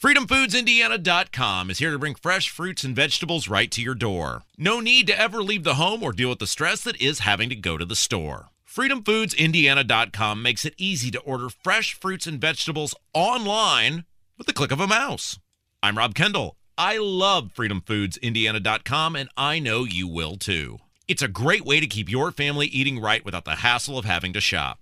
FreedomFoodsIndiana.com is here to bring fresh fruits and vegetables right to your door. No need to ever leave the home or deal with the stress that is having to go to the store. FreedomFoodsIndiana.com makes it easy to order fresh fruits and vegetables online with the click of a mouse. I'm Rob Kendall. I love FreedomFoodsIndiana.com, and I know you will too. It's a great way to keep your family eating right without the hassle of having to shop.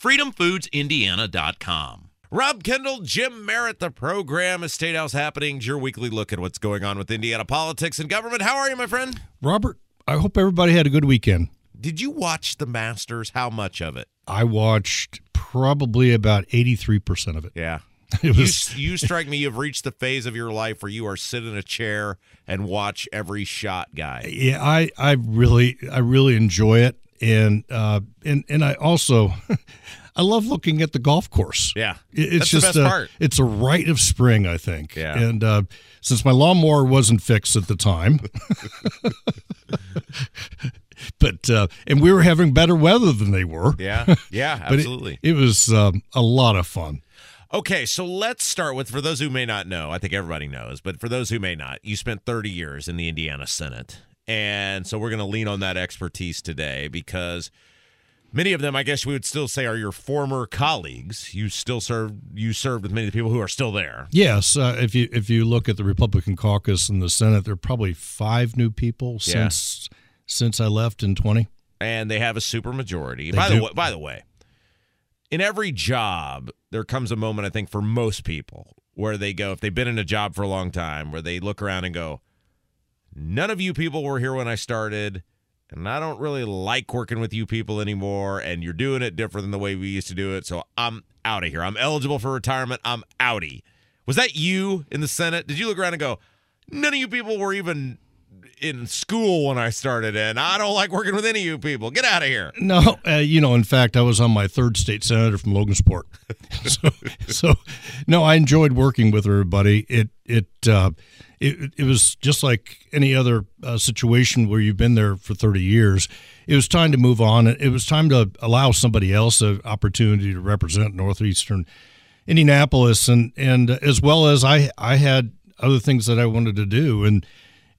FreedomFoodsIndiana.com. Rob Kendall, Jim Merritt, the program is State House Happenings, your weekly look at what's going on with Indiana politics and government. How are you, my friend? Robert, I hope everybody had a good weekend. Did you watch the Masters? How much of it? I watched probably about 83% of it. Yeah. It was you, you strike me, you've reached the phase of your life where you are sit in a chair and watch every shot guy. yeah, I I really I really enjoy it and uh and and I also I love looking at the golf course. Yeah. It- That's It's the just best a, part. it's a rite of spring, I think. Yeah. And uh, since my lawnmower wasn't fixed at the time, but uh, and we were having better weather than they were. Yeah. Yeah, But it- absolutely. It, was um, a lot of fun. Okay, so let's start with for those who may not know, I think everybody knows, but for those who may not, you spent 30 years in the Indiana Senate. And so we're going to lean on that expertise today because many of them, I guess we would still say, are your former colleagues. You still serve, you served with many of the people who are still there. Yes, uh, if you if you look at the Republican caucus and the Senate, there are probably five new people Yeah. since since I left in twenty. and they have a supermajority. By the way, by the way, in every job, there comes a moment I think for most people where they go if they've been in a job for a long time where they look around and go, "None of you people were here when I started." And I don't really like working with you people anymore, and you're doing it different than the way we used to do it. So I'm out of here. I'm eligible for retirement. I'm outie. Was that you in the Senate? Did you look around and go, none of you people were even in school when I started, and I don't like working with any of you people. Get out of here. No, uh, you know, in fact, I was on my third state senator from Logansport. so, so no, I enjoyed working with everybody. It it uh, it, it was just like any other uh, situation where you've been there for thirty years. It was time to move on. It was time to allow somebody else an opportunity to represent northeastern Indianapolis, and and as well as I I had other things that I wanted to do, and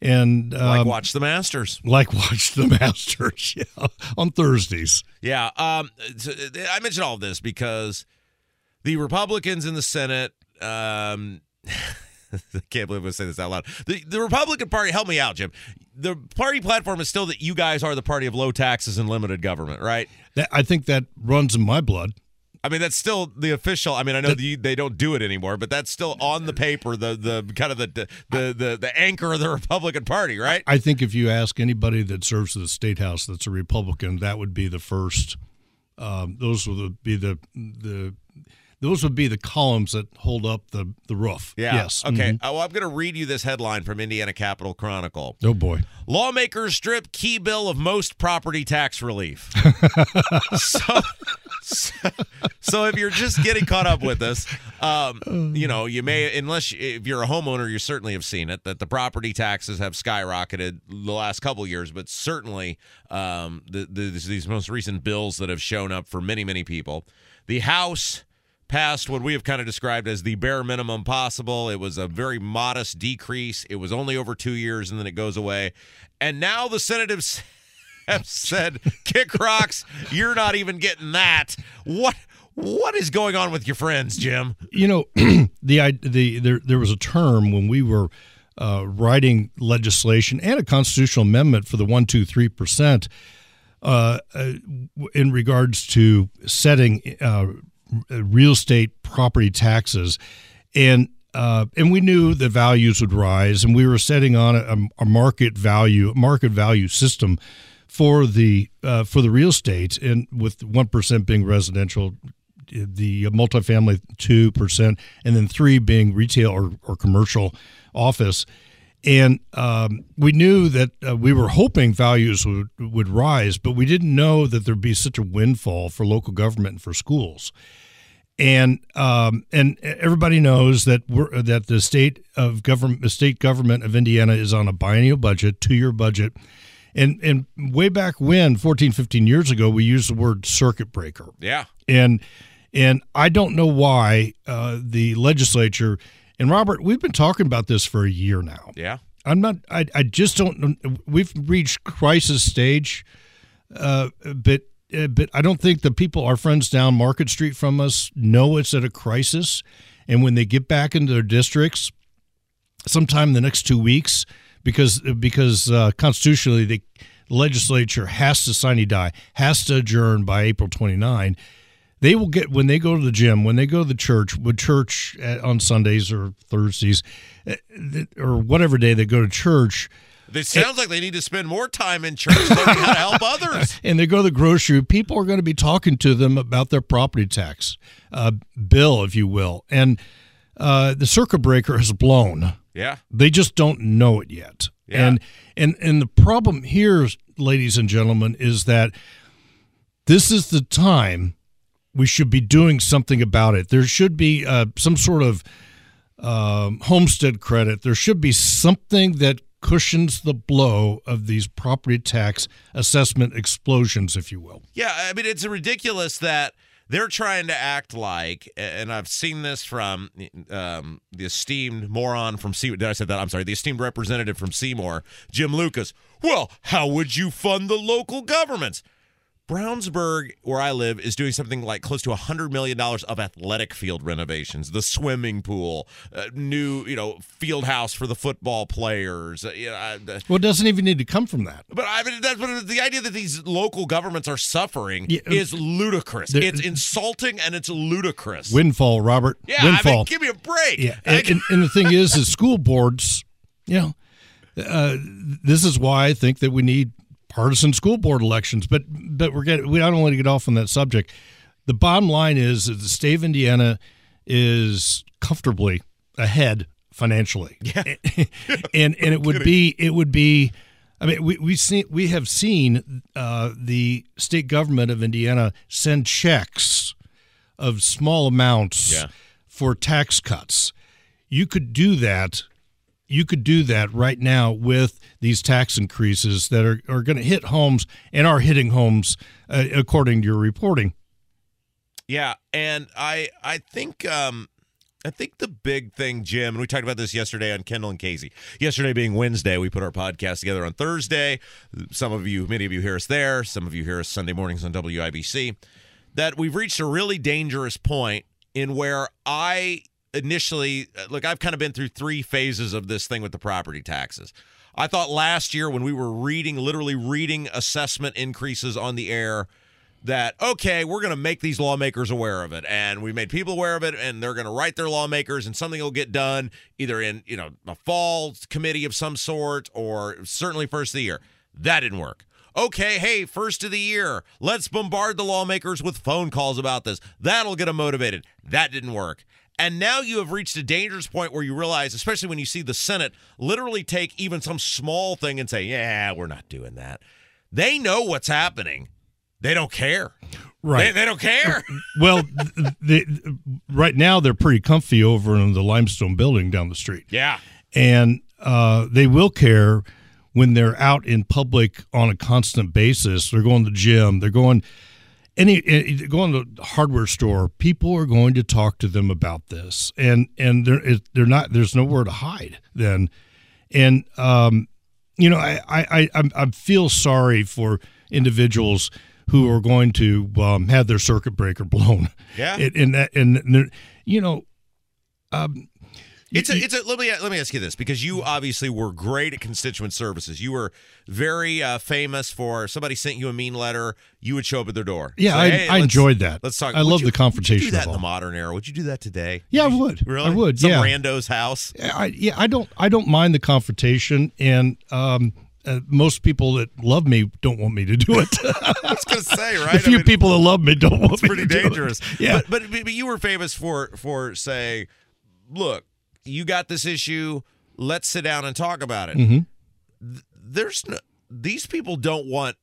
and Like um, watch the Masters. like watch the Masters yeah, on Thursdays. Yeah. Um, so, I mentioned all of this because the Republicans in the Senate. Um, I can't believe I'm going to say this out loud. The, the Republican Party, help me out, Jim. The party platform is still that you guys are the party of low taxes and limited government, right? That I think that runs in my blood. I mean, that's still the official. I mean, I know the, they don't do it anymore, but that's still on the paper. The the kind of the the the, the anchor of the Republican Party, right? I think if you ask anybody that serves in the state house that's a Republican, that would be the first. Um, those would be the the those would be the columns that hold up the the roof. Yeah. Yes. Okay. Mhm. Uh, well, I'm going to read you this headline from Indiana Capital Chronicle. Oh boy. Lawmakers strip key bill of most property tax relief. so, so, so if you're just getting caught up with this, um, you know, you may, unless if you're a homeowner, you certainly have seen it that the property taxes have skyrocketed the last couple years, but certainly um, the, the, these most recent bills that have shown up for many, many people. The House passed what we have kind of described as the bare minimum possible. It was a very modest decrease. It was only over two years and then it goes away. And now the Senate have, said, kick rocks, you're not even getting that. What what is going on with your friends, Jim? You know, the the there there was a term when we were uh, writing legislation and a constitutional amendment for the one two three percent uh, uh, in regards to setting uh, real estate property taxes, and uh, and we knew the values would rise, and we were setting on a, a market value market value system for the uh, for the real estate, and with one percent being residential, the multifamily two percent, and then three being retail or, or commercial office. And um, we knew that uh, we were hoping values would, would rise, but we didn't know that there'd be such a windfall for local government and for schools. And um, and everybody knows that we're, that the state of government, the state government of Indiana is on a biennial budget, two year budget. And and way back when, 14, 15 years ago, we used the word circuit breaker. Yeah. And and I don't know why uh, the legislature and Robert, we've been talking about this for a year now. Yeah. I'm not. I, I just don't. We've reached crisis stage, uh, but but I don't think the people, our friends down Market Street from us, know it's at a crisis. And when they get back into their districts, sometime in the next two weeks, because because uh, constitutionally the legislature has to sine die, has to adjourn by April 29 they will get when they go to the gym, when they go to the church, with church on Sundays or Thursdays, uh, or whatever day they go to church. It sounds like they need to spend more time in church learning how to help others. And they go to the grocery. People are going to be talking to them about their property tax uh, bill, if you will. And uh, the circuit breaker has blown. Yeah, they just don't know it yet. Yeah. And and and the problem here, ladies and gentlemen, is that this is the time we should be doing something about it. There should be uh, some sort of um, homestead credit. There should be something that cushions the blow of these property tax assessment explosions, if you will. Yeah, I mean, it's ridiculous that they're trying to act like, and I've seen this from um, the esteemed moron from Seymour. Did I say that? I'm sorry. The esteemed representative from Seymour, Jim Lucas. Well, how would you fund the local governments? Brownsburg, where I live, is doing something like close to $100 million of athletic field renovations, the swimming pool, uh, new, you know, field house for the football players. Uh, you know, uh, well, it doesn't even need to come from that. But I mean, that's what the idea that these local governments are suffering yeah, uh, is ludicrous. It's insulting and it's ludicrous. Windfall, Robert. Yeah, windfall. I mean, give me a break. Yeah, and, and, and the thing is, is school boards, you know, uh, this is why I think that we need partisan school board elections. But but we're getting we don't want to get off on that subject. The bottom line is that the state of Indiana is comfortably ahead financially. Yeah. and and it would be it would be I mean we we see we have seen uh, the state government of Indiana send checks of small amounts yeah. for tax cuts. You could do that you could do that right now with these tax increases that are, are going to hit homes and are hitting homes uh, according to your reporting. Yeah, and I I think um, I think the big thing, Jim, and we talked about this yesterday on Kendall and Casey. Yesterday being Wednesday, we put our podcast together on Thursday. Some of you, many of you hear us there. Some of you hear us Sunday mornings on WIBC. That we've reached a really dangerous point in where I initially, uh, look, I've kind of been through three phases of this thing with the property taxes. I thought last year when we were reading, literally reading assessment increases on the air, that okay, we're going to make these lawmakers aware of it, and we made people aware of it, and they're going to write their lawmakers, and something will get done either in you know a fall committee of some sort, or certainly first of the year. That didn't work. Okay, hey, first of the year, let's bombard the lawmakers with phone calls about this. That'll get them motivated. That didn't work. And now you have reached a dangerous point where you realize, especially when you see the Senate literally take even some small thing and say, yeah, we're not doing that. They know what's happening. They don't care. Right. They, they don't care. well, they, right now they're pretty comfy over in the limestone building down the street. Yeah. And uh, they will care when they're out in public on a constant basis. They're going to the gym. They're going – any going to the hardware store, people are going to talk to them about this, and and they're they're not. There's nowhere to hide then, and um, you know, I I I, I feel sorry for individuals who are going to um, have their circuit breaker blown. Yeah, and and, and you know, um, it's a, it's a, let me let me ask you this because you obviously were great at constituent services. You were very uh, famous for somebody sent you a mean letter, you would show up at their door. Yeah, I, hey, I enjoyed that. Let's talk. I love you, the confrontation. Would do that in the modern era? Would you do that today? Yeah, I would. Really? I would. Some yeah. rando's house. I, yeah, I don't I don't mind the confrontation, and um, uh, most people that love me don't want me to do it. I was going to say, right? the few I mean, people that love me don't want me. To do it. It's pretty dangerous. Yeah, but, but, but you were famous for for say, look, you got this issue. Let's sit down and talk about it. Mm-hmm. There's no, these people don't want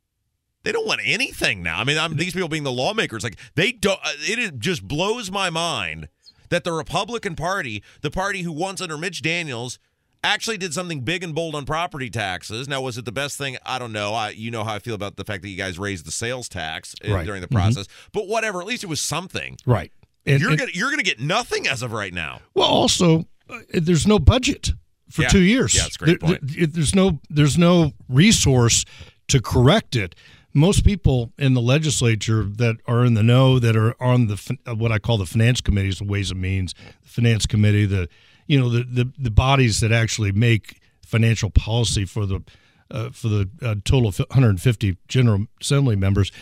they don't want anything now. I mean, I'm, these people being the lawmakers, like they don't. Uh, it just blows my mind that the Republican Party, the party who once under Mitch Daniels actually did something big and bold on property taxes. Now, was it the best thing? I don't know. I, you know how I feel about the fact that you guys raised the sales tax uh, right. during the process. Mm-hmm. But whatever, at least it was something. Right. And, you're gonna you're gonna get nothing as of right now. Well, also, there's no budget for yeah. two years. Yeah, that's great there, there, there's no there's no resource to correct it. Most people in the legislature that are in the know, that are on the uh, what I call the finance committees, the Ways and Means, the finance committee, the you know the the, the bodies that actually make financial policy for the uh, for the uh, total of 150 General Assembly members.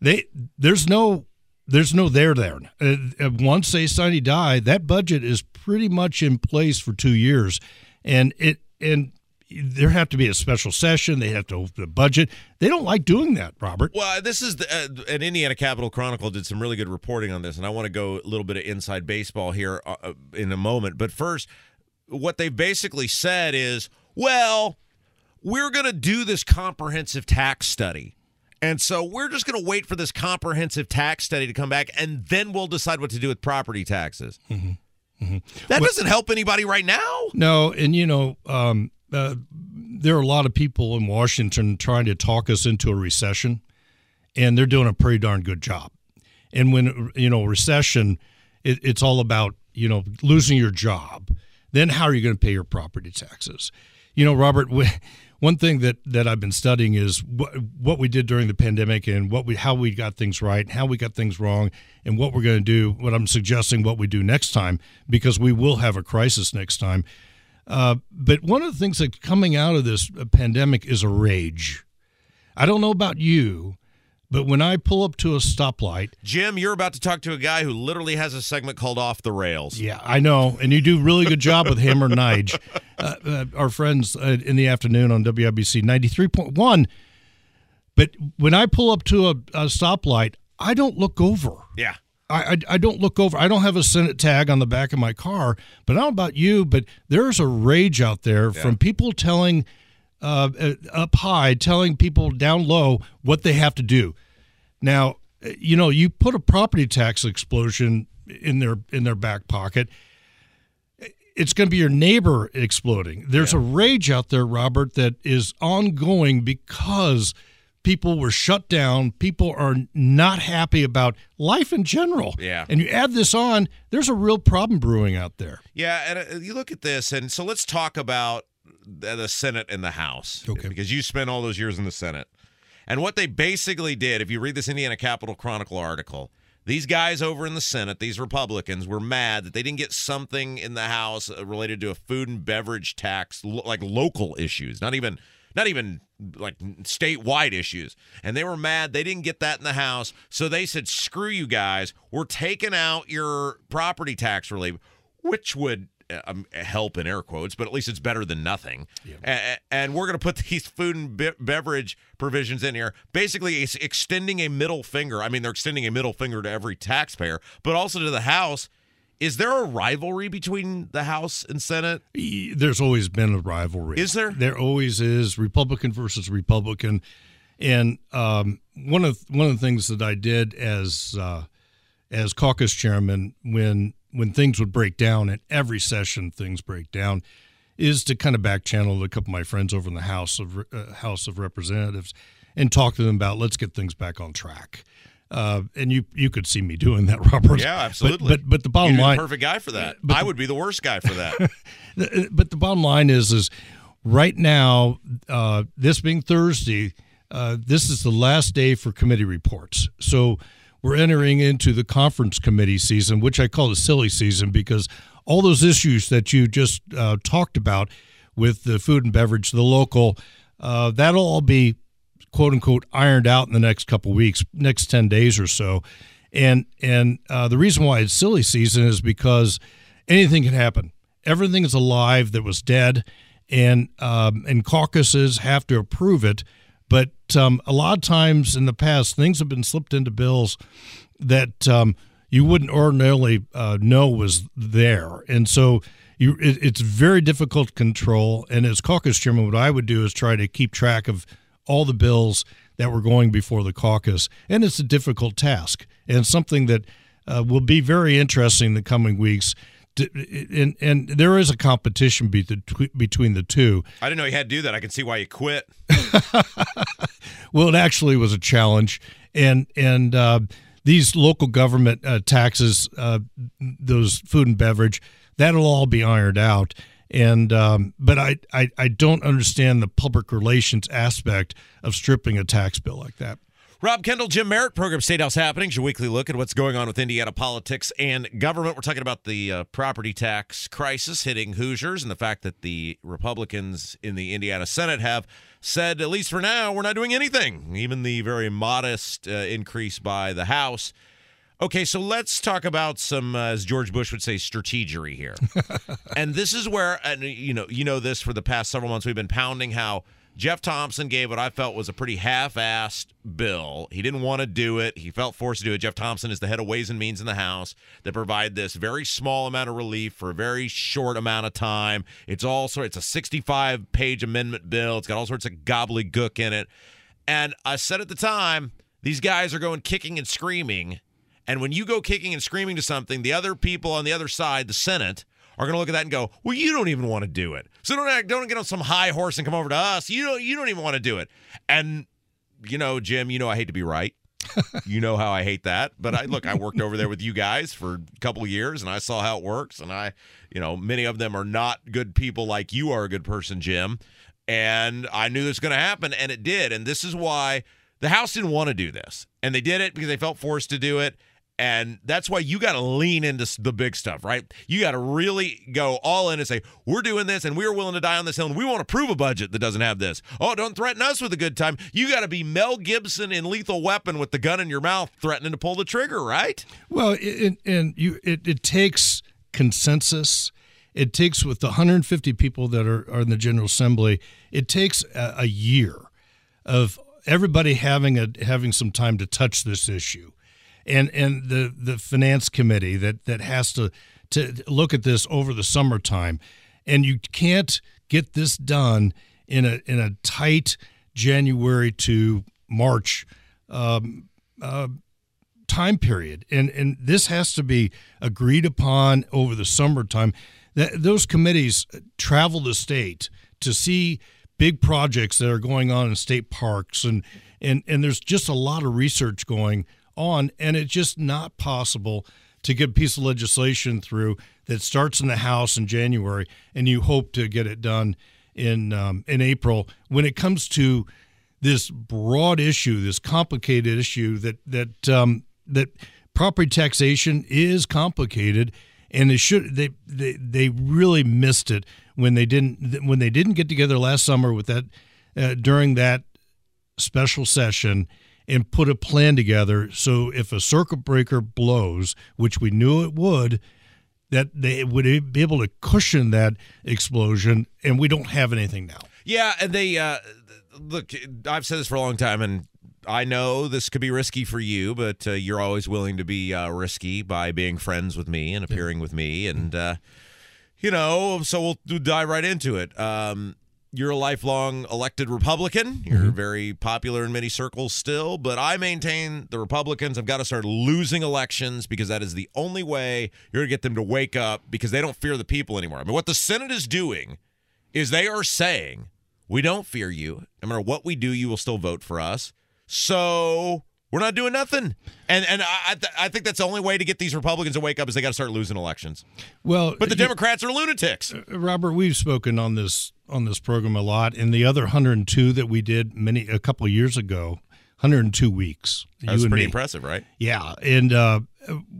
They there's no there's no there there. Uh, uh, once they sine die, that budget is pretty much in place for two years, and it and there have to be a special session. They have to open the budget. They don't like doing that, Robert. Well, this is the, uh, an Indiana Capital Chronicle did some really good reporting on this, and I want to go a little bit of inside baseball here uh, uh, in a moment. But first, what they basically said is, well, we're going to do this comprehensive tax study. And so we're just going to wait for this comprehensive tax study to come back, and then we'll decide what to do with property taxes. Mm-hmm. Mm-hmm. That well, doesn't help anybody right now. No, and you know, um, uh, there are a lot of people in Washington trying to talk us into a recession, and they're doing a pretty darn good job. And when you know recession, it, it's all about you know losing your job. Then how are you going to pay your property taxes? You know, Robert. one thing that, that I've been studying is what, what we did during the pandemic and what we how we got things right, how we got things wrong, and what we're going to do. What I'm suggesting, what we do next time, because we will have a crisis next time. Uh, but one of the things that's coming out of this pandemic is a rage. I don't know about you, but when I pull up to a stoplight, Jim, you're about to talk to a guy who literally has a segment called "Off the Rails." Yeah, I know, and you do a really good job with Hammer Nige, uh, uh, our friends uh, in the afternoon on WIBC ninety three point one. But when I pull up to a, a stoplight, I don't look over. Yeah. I, I, I, don't look over. I don't have a Senate tag on the back of my car, but I don't know about you, but there's a rage out there yeah. from people telling uh, uh, up high, telling people down low what they have to do. Now, you know, you put a property tax explosion in their in their back pocket. It's going to be your neighbor exploding. There's yeah. a rage out there, Robert, that is ongoing because – people were shut down. People are not happy about life in general. Yeah. And you add this on, there's a real problem brewing out there. Yeah. And uh, you look at this, and so let's talk about the Senate and the House. Okay. Because you spent all those years in the Senate. And what they basically did, if you read this Indiana Capital Chronicle article, these guys over in the Senate, these Republicans, were mad that they didn't get something in the House uh, related to a food and beverage tax, like local issues, not even not even like statewide issues. And they were mad they didn't get that in the House. So they said, screw you guys. We're taking out your property tax relief, which would um, help in air quotes, but at least it's better than nothing. Yeah. And, and we're going to put these food and be- beverage provisions in here. Basically, it's extending a middle finger. I mean, they're extending a middle finger to every taxpayer, but also to the House is there a rivalry between the House and Senate? There's always been a rivalry. Is there? There always is. Republican versus Republican. And um, one of one of the things that I did as uh, as caucus chairman when when things would break down at every session, things break down, is to kind of back channel a couple of my friends over in the House of uh, House of Representatives and talk to them about let's get things back on track. Uh, and you you could see me doing that, Robert. Yeah, absolutely. But but, but the bottom line, the perfect guy for that. I would be the worst guy for that. but the bottom line is is right now, uh, this being Thursday, uh, this is the last day for committee reports. So we're entering into the conference committee season, which I call the silly season because all those issues that you just uh, talked about with the food and beverage, the local, uh, that'll all be quote unquote ironed out in the next couple weeks, next 10 days or so. And and uh, the reason why it's silly season is because anything can happen. Everything is alive that was dead, and um, and caucuses have to approve it. But um, a lot of times in the past, things have been slipped into bills that um, you wouldn't ordinarily uh, know was there, and so you, it, it's very difficult to control. And as caucus chairman, what I would do is try to keep track of all the bills that were going before the caucus, and it's a difficult task and something that uh, will be very interesting in the coming weeks. And, and there is a competition between the two. I didn't know you had to do that. I can see why you quit. well, it actually was a challenge, and and uh, these local government uh, taxes, uh, those food and beverage, that'll all be ironed out. And um, but I, I I don't understand the public relations aspect of stripping a tax bill like that. Rob Kendall, Jim Merritt, program State House Happenings, your weekly look at what's going on with Indiana politics and government. We're talking about the uh, property tax crisis hitting Hoosiers and the fact that the Republicans in the Indiana Senate have said, at least for now, we're not doing anything, even the very modest uh, increase by the House. Okay, so let's talk about some, uh, as George Bush would say, strategery here. and this is where, and you know, you know this for the past several months, we've been pounding how Jeff Thompson gave what I felt was a pretty half-assed bill. He didn't want to do it. He felt forced to do it. Jeff Thompson is the head of Ways and Means in the House that provide this very small amount of relief for a very short amount of time. It's also it's a 65-page amendment bill. It's got all sorts of gobbledygook in it. And I said at the time, these guys are going kicking and screaming. And when you go kicking and screaming to something, the other people on the other side, the Senate, are going to look at that and go, "Well, you don't even want to do it. So don't act, don't get on some high horse and come over to us. You don't you don't even want to do it." And you know, Jim, you know I hate to be right. you know how I hate that, but I look, I worked over there with you guys for a couple of years and I saw how it works and I, you know, many of them are not good people like you are a good person, Jim. And I knew this was going to happen and it did. And this is why the House didn't want to do this. And they did it because they felt forced to do it and that's why you got to lean into the big stuff, right? You got to really go all in and say, we're doing this and we're willing to die on this hill and we want to prove a budget that doesn't have this. Oh, don't threaten us with a good time. You got to be Mel Gibson in Lethal Weapon with the gun in your mouth threatening to pull the trigger, right? Well, it, and you it, it takes consensus. It takes with the 150 people that are, are in the General Assembly, it takes a, a year of everybody having a having some time to touch this issue and and the the finance committee that that has to to look at this over the summertime, and you can't get this done in a in a tight January to March um, uh, time period, and and this has to be agreed upon over the summertime. That those committees travel the state to see big projects that are going on in state parks and and and there's just a lot of research going on, and it's just not possible to get a piece of legislation through that starts in the House in January, and you hope to get it done in um, in April. When it comes to this broad issue, this complicated issue that that um, that property taxation is complicated, and they should they, they they really missed it when they didn't when they didn't get together last summer with that uh, during that special session and put a plan together so if a circuit breaker blows, which we knew it would, that they would be able to cushion that explosion, and we don't have anything now. Yeah, and they uh, look. I've said this for a long time, and I know this could be risky for you, but uh, you're always willing to be uh, risky by being friends with me and appearing yeah. with me, and uh, you know, so we'll dive right into it. Um, you're a lifelong elected Republican. You're mm-hmm. very popular in many circles still, but I maintain the Republicans have got to start losing elections because that is the only way you're going to get them to wake up because they don't fear the people anymore. I mean, what the Senate is doing is they are saying, we don't fear you. No matter what we do, you will still vote for us. So we're not doing nothing. And and I I think that's the only way to get these Republicans to wake up is they got to start losing elections. Well, but the Democrats are lunatics. Uh, Robert, we've spoken on this on this program a lot, and the other 102 that we did many a couple of years ago, 102 weeks. That's pretty me. impressive, right? Yeah, and uh,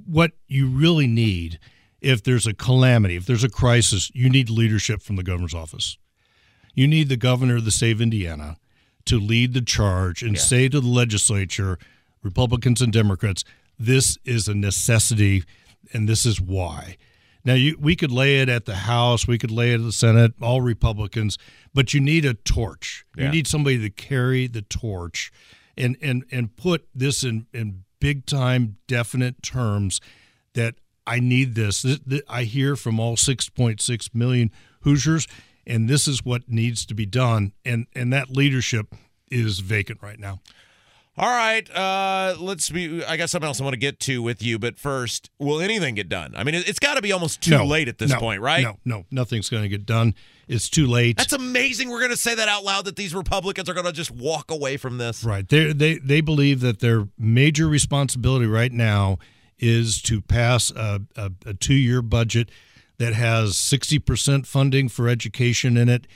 what you really need if there's a calamity, if there's a crisis, you need leadership from the governor's office. You need the governor of the state of Indiana to lead the charge and yeah. say to the legislature Republicans and Democrats, this is a necessity, and this is why. Now, you, we could lay it at the House, we could lay it at the Senate, all Republicans, but you need a torch. Yeah. You need somebody to carry the torch and and and put this in in big time, definite terms that I need this. Th- th- I hear from all 6.6 million Hoosiers, and this is what needs to be done. And and that leadership is vacant right now. All right, uh, let's be. I got something else I want to get to with you, but first, will anything get done? I mean, it- it's got to be almost too No, late at this no, point, right? No, no, nothing's going to get done. It's too late. That's amazing. We're going to say that out loud that these Republicans are going to just walk away from this. Right. They they they believe that their major responsibility right now is to pass a, a, a two year budget that has sixty percent funding for education in it,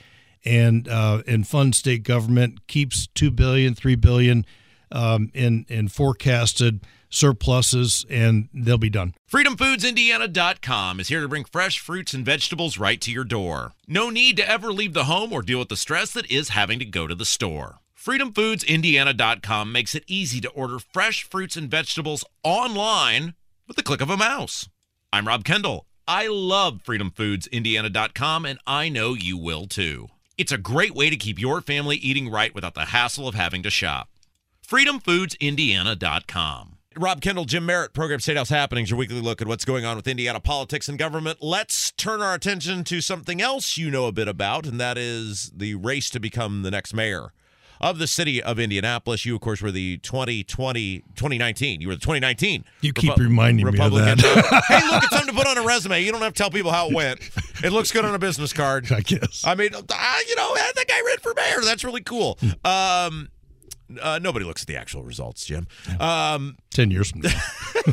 and uh, and fund state government keeps two billion, three billion um, in in forecasted surpluses, and they'll be done. FreedomFoodsIndiana.com is here to bring fresh fruits and vegetables right to your door. No need to ever leave the home or deal with the stress that is having to go to the store. FreedomFoodsIndiana.com makes it easy to order fresh fruits and vegetables online with the click of a mouse. I'm Rob Kendall. I love FreedomFoodsIndiana.com, and I know you will too. It's a great way to keep your family eating right without the hassle of having to shop. FreedomFoodsIndiana.com. Rob Kendall, Jim Merritt, Program State House Happenings, your weekly look at what's going on with Indiana politics and government. Let's turn our attention to something else you know a bit about, and that is the race to become the next mayor of the city of Indianapolis. You, of course, were the 2020, 2019. You were the 2019. You keep reminding me of that. hey, look, it's time to put on a resume. You don't have to tell people how it went. It looks good on a business card. I guess. I mean, uh, you know, that guy ran for mayor. That's really cool. Um, uh, nobody looks at the actual results, Jim. Um, Ten years from now,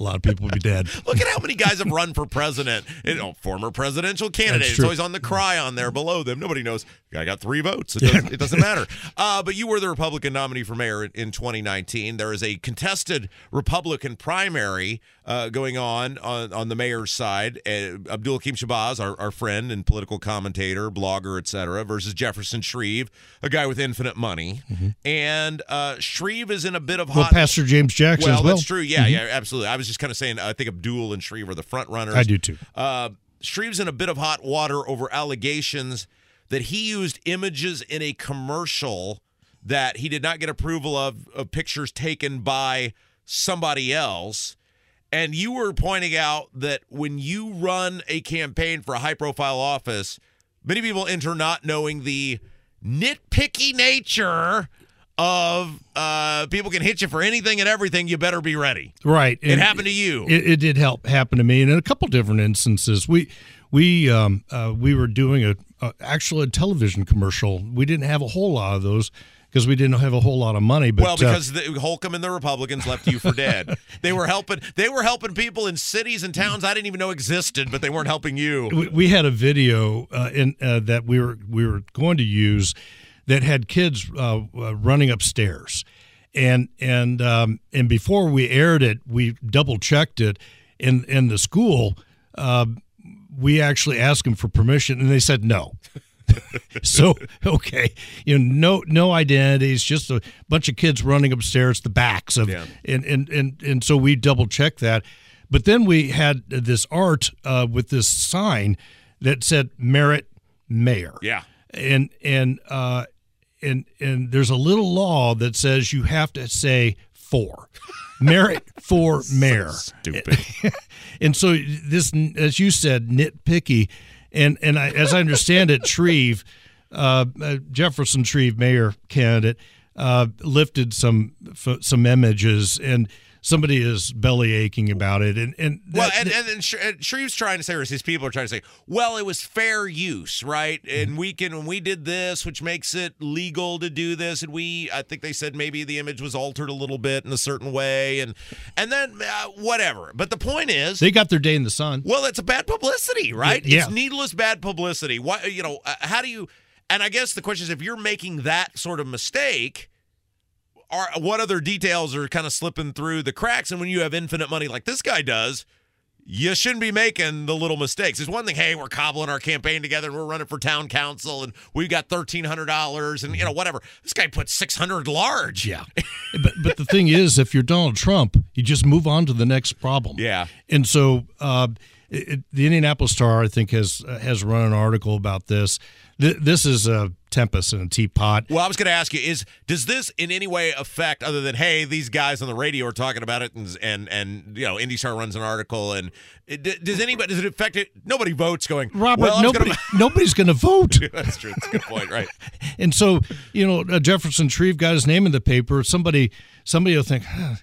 a lot of people will be dead. look at how many guys have run for president. You know, former presidential candidate. That's It's always on the cry on there below them. Nobody knows. I got three votes. It doesn't, it doesn't matter. Uh, but you were the Republican nominee for mayor in, in 2019. There is a contested Republican primary uh, going on, on on the mayor's side. Uh, Abdul Hakim Shabazz, our, our friend and political commentator, blogger, etc., versus Jefferson Shreve, a guy with infinite money. And uh, Shreve is in a bit of Mm-hmm. Well, hot. Pastor James Jackson well, well. that's true. Yeah, yeah, absolutely. I was just kind of saying. I think Abdul and Shreve are the front runners. I do too. Uh, Shreve's in a bit of hot water over allegations that he used images in a commercial that he did not get approval of, of pictures taken by somebody else. And you were pointing out that when you run a campaign for a high profile office, many people enter not knowing the nitpicky nature of uh, people can hit you for anything and everything. You better be ready. Right. It And happened to you. It, it did help happen to me, and in a couple different instances, we we um, uh, we were doing a, a actual a television commercial. We didn't have a whole lot of those because we didn't have a whole lot of money. But well, uh, because the, Holcomb and the Republicans left you for dead. they were helping. They were helping people in cities and towns I didn't even know existed, but they weren't helping you. we, we had a video uh, in uh, that we were we were going to use that had kids uh, uh, running upstairs, and and um, and before we aired it, we double checked it, in in the school. Uh, we actually asked them for permission, and they said no. so okay, you know, no no identities, just a bunch of kids running upstairs, the backs of, Yeah. and and and and so we double checked that, but then we had this art uh, with this sign that said Merritt Mayor, Yeah. and and uh, and and there's a little law that says you have to say for Merritt for mayor. Stupid. And so this, as you said, nitpicky, and and I, as I understand it, Shreve, uh, uh, Jefferson Shreve, mayor candidate, uh, lifted some some images, and somebody is belly aching about it, and and Well, that- and, and, and and Shreve's trying to say, or his people are trying to say, well, it was fair use, right? And we can, when we did this, which makes it legal to do this, and we, I think they said maybe the image was altered a little bit in a certain way, and and then uh, whatever. But the point is, they got their day in the sun. Well, it's a bad publicity, right? Yeah. It's needless bad publicity. Why, you know, uh, how do you? And I guess the question is, if you're making that sort of mistake, are what other details are kind of slipping through the cracks? And when you have infinite money like this guy does, you shouldn't be making the little mistakes. It's one thing, hey, we're cobbling our campaign together and we're running for town council and we've got thirteen hundred dollars and you know whatever. This guy put six hundred large. Yeah, but but the thing is, if you're Donald Trump, you just move on to the next problem. Yeah. and so uh, it, the Indianapolis Star, I think, has uh, has run an article about this. Th- this is a tempest in a teapot. Well, I was going to ask you: Is does this in any way affect, other than hey, these guys on the radio are talking about it, and and, and you know, Indy Star runs an article, and it, does anybody does it affect it? Nobody votes. Going, Robert, well, nobody, gonna... nobody's going to vote. That's true. That's a good point, right? and so, you know, uh, Jefferson Shreve got his name in the paper. Somebody, somebody will think. Huh,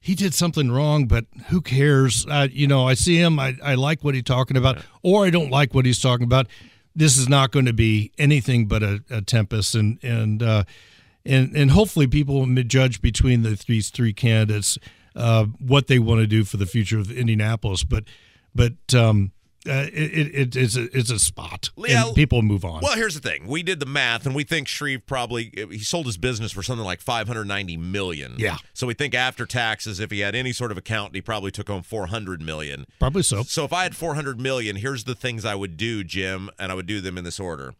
he did something wrong, but who cares? Uh, you know, I see him. I, I like what he's talking about, or I don't like what he's talking about. This is not going to be anything but a, a tempest, and and uh, and and hopefully people will judge between the these three candidates uh, what they want to do for the future of Indianapolis. But but um, uh, it, it, it's a it's a spot. Yeah, and people move on. Well, here's the thing: we did the math, and we think Shreve probably he sold his business for something like 590 million. Yeah. So we think after taxes, if he had any sort of account, he probably took home 400 million. Probably so. So if I had 400 million, here's the things I would do, Jim, and I would do them in this order.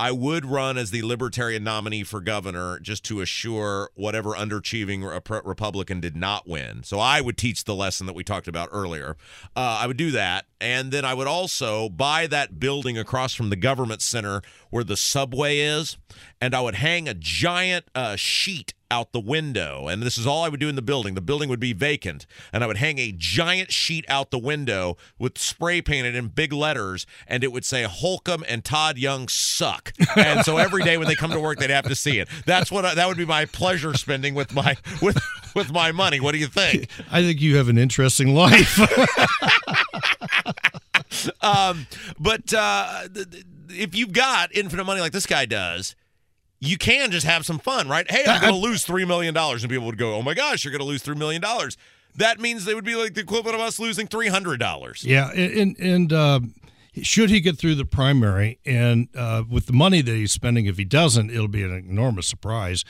I would run as the Libertarian nominee for governor just to assure whatever underachieving Republican did not win. So I would teach the lesson that we talked about earlier. Uh, I would do that. And then I would also buy that building across from the government center where the subway is, and I would hang a giant uh, sheet out the window. And this is all I would do in the building. The building would be vacant. And I would hang a giant sheet out the window with spray painted in big letters. And it would say, Holcomb and Todd Young suck. and so every day when they come to work, they'd have to see it. That's what I, that would be my pleasure spending with my with with my money. What do you think? I think you have an interesting life. um, but uh, if you've got infinite money like this guy does, you can just have some fun, right? Hey, I'm going to lose $3 million. And people would go, oh my gosh, you're going to lose $3 million. That means they would be like the equivalent of us losing $300. Yeah. And, and, uh, should he get through the primary, and uh, with the money that he's spending, if he doesn't, it'll be an enormous surprise.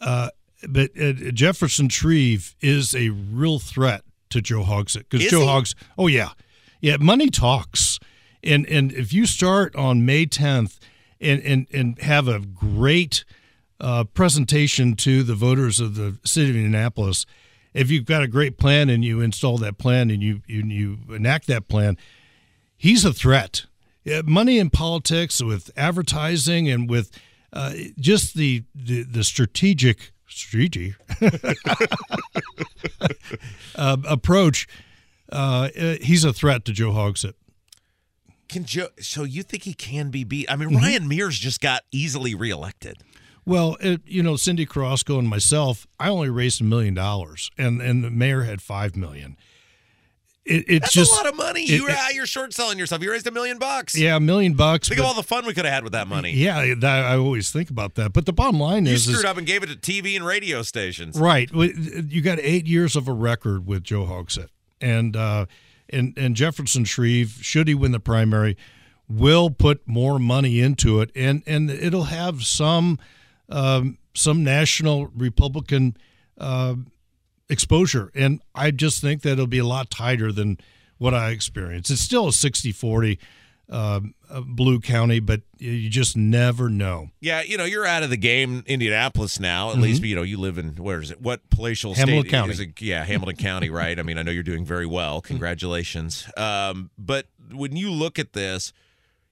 Uh, but uh, Jefferson Shreve is a real threat to Joe Hogsett because Joe he? Hogs. Oh yeah, yeah. Money talks, and and if you start on May 10th and and and have a great uh, presentation to the voters of the city of Indianapolis. If you've got a great plan and you install that plan and you you, you enact that plan, he's a threat. Money in politics with advertising and with uh, just the, the the strategic strategy uh, approach. Uh, he's a threat to Joe Hogsett. Can Joe? So you think he can be beat? I mean, mm-hmm. Ryan Mears just got easily reelected. Well, it, you know, Cindy Carrasco and myself, I only raised a million dollars, and and the mayor had five million. It, it's That's just a lot of money. It, you you're short selling yourself. You raised a million bucks. Yeah, a million bucks. Think but, of all the fun we could have had with that money. Yeah, that, I always think about that. But the bottom line you is, screwed is, up and gave it to TV and radio stations. Right. You got eight years of a record with Joe Hogsett, and uh, and and Jefferson Shreve, should he win the primary, will put more money into it, and and it'll have some um, some national Republican uh, exposure, and I just think that it'll be a lot tighter than what I experienced. It's still a 60-40 uh, blue county, but you just never know. Yeah, you know, you're out of the game, Indianapolis now. At mm-hmm. least you know you live in where is it? What palatial Hamilton state County? Is it? Yeah, Hamilton County, right? I mean, I know you're doing very well. Congratulations. Um, but when you look at this,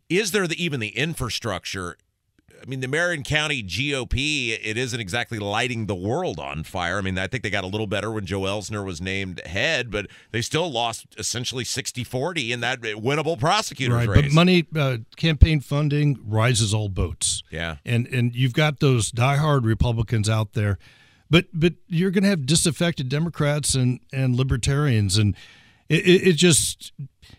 is there the, even the infrastructure I mean, the Marion County GOP, it isn't exactly lighting the world on fire. I mean, I think they got a little better when Joe Elsener was named head, but they still lost essentially 60 40 in that winnable prosecutors right, race. But money, uh, campaign funding rises all boats. Yeah. And, and you've got those diehard Republicans out there, but, but you're going to have disaffected Democrats and, and libertarians. And it, it, it just,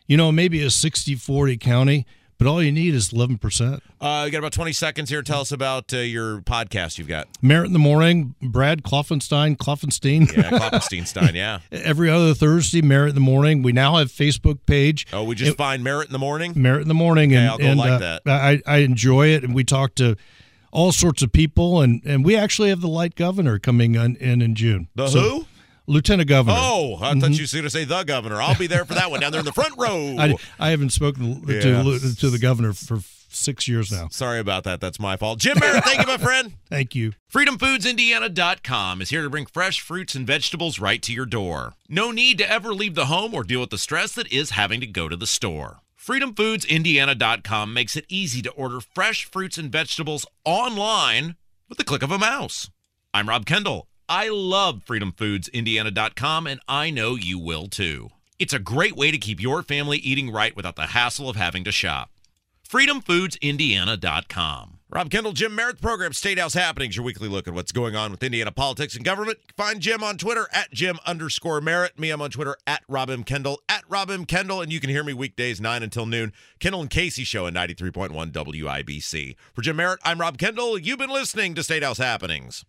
you know, maybe a 60 40 county but all you need is 11%. Uh, you got about 20 seconds here. Tell us about uh, your podcast you've got. Merritt in the Morning, Brad Klopfenstein, Klopfenstein. Yeah, Klopfenstein, yeah. Every other Thursday, Merritt in the Morning. We now have Facebook page. Oh, we just it, find Merritt in the Morning? Merritt in the Morning. Okay, and, I'll go and, like uh, that. I, I enjoy it, and we talk to all sorts of people, and, and we actually have the light governor coming in in, in June. The so, who? Lieutenant Governor. Oh, I mm-hmm. thought you were going to say the governor. I'll be there for that one down there in the front row. I, I haven't spoken to, to the governor for six years now. Sorry about that. That's my fault. Jim Merritt, thank you, my friend. Thank you. FreedomFoodsIndiana.com is here to bring fresh fruits and vegetables right to your door. No need to ever leave the home or deal with the stress that is having to go to the store. FreedomFoodsIndiana.com makes it easy to order fresh fruits and vegetables online with the click of a mouse. I'm Rob Kendall. I love FreedomFoodsIndiana.com, and I know you will too. It's a great way to keep your family eating right without the hassle of having to shop. FreedomFoodsIndiana.com. Rob Kendall, Jim Merritt, program State House Happenings, your weekly look at what's going on with Indiana politics and government. Find Jim on Twitter at Jim underscore Merritt. Me, I'm on Twitter at Rob M. Kendall, at Rob M. Kendall, and you can hear me weekdays 9 until noon. Kendall and Casey show at 93.1 WIBC. For Jim Merritt, I'm Rob Kendall. You've been listening to State House Happenings.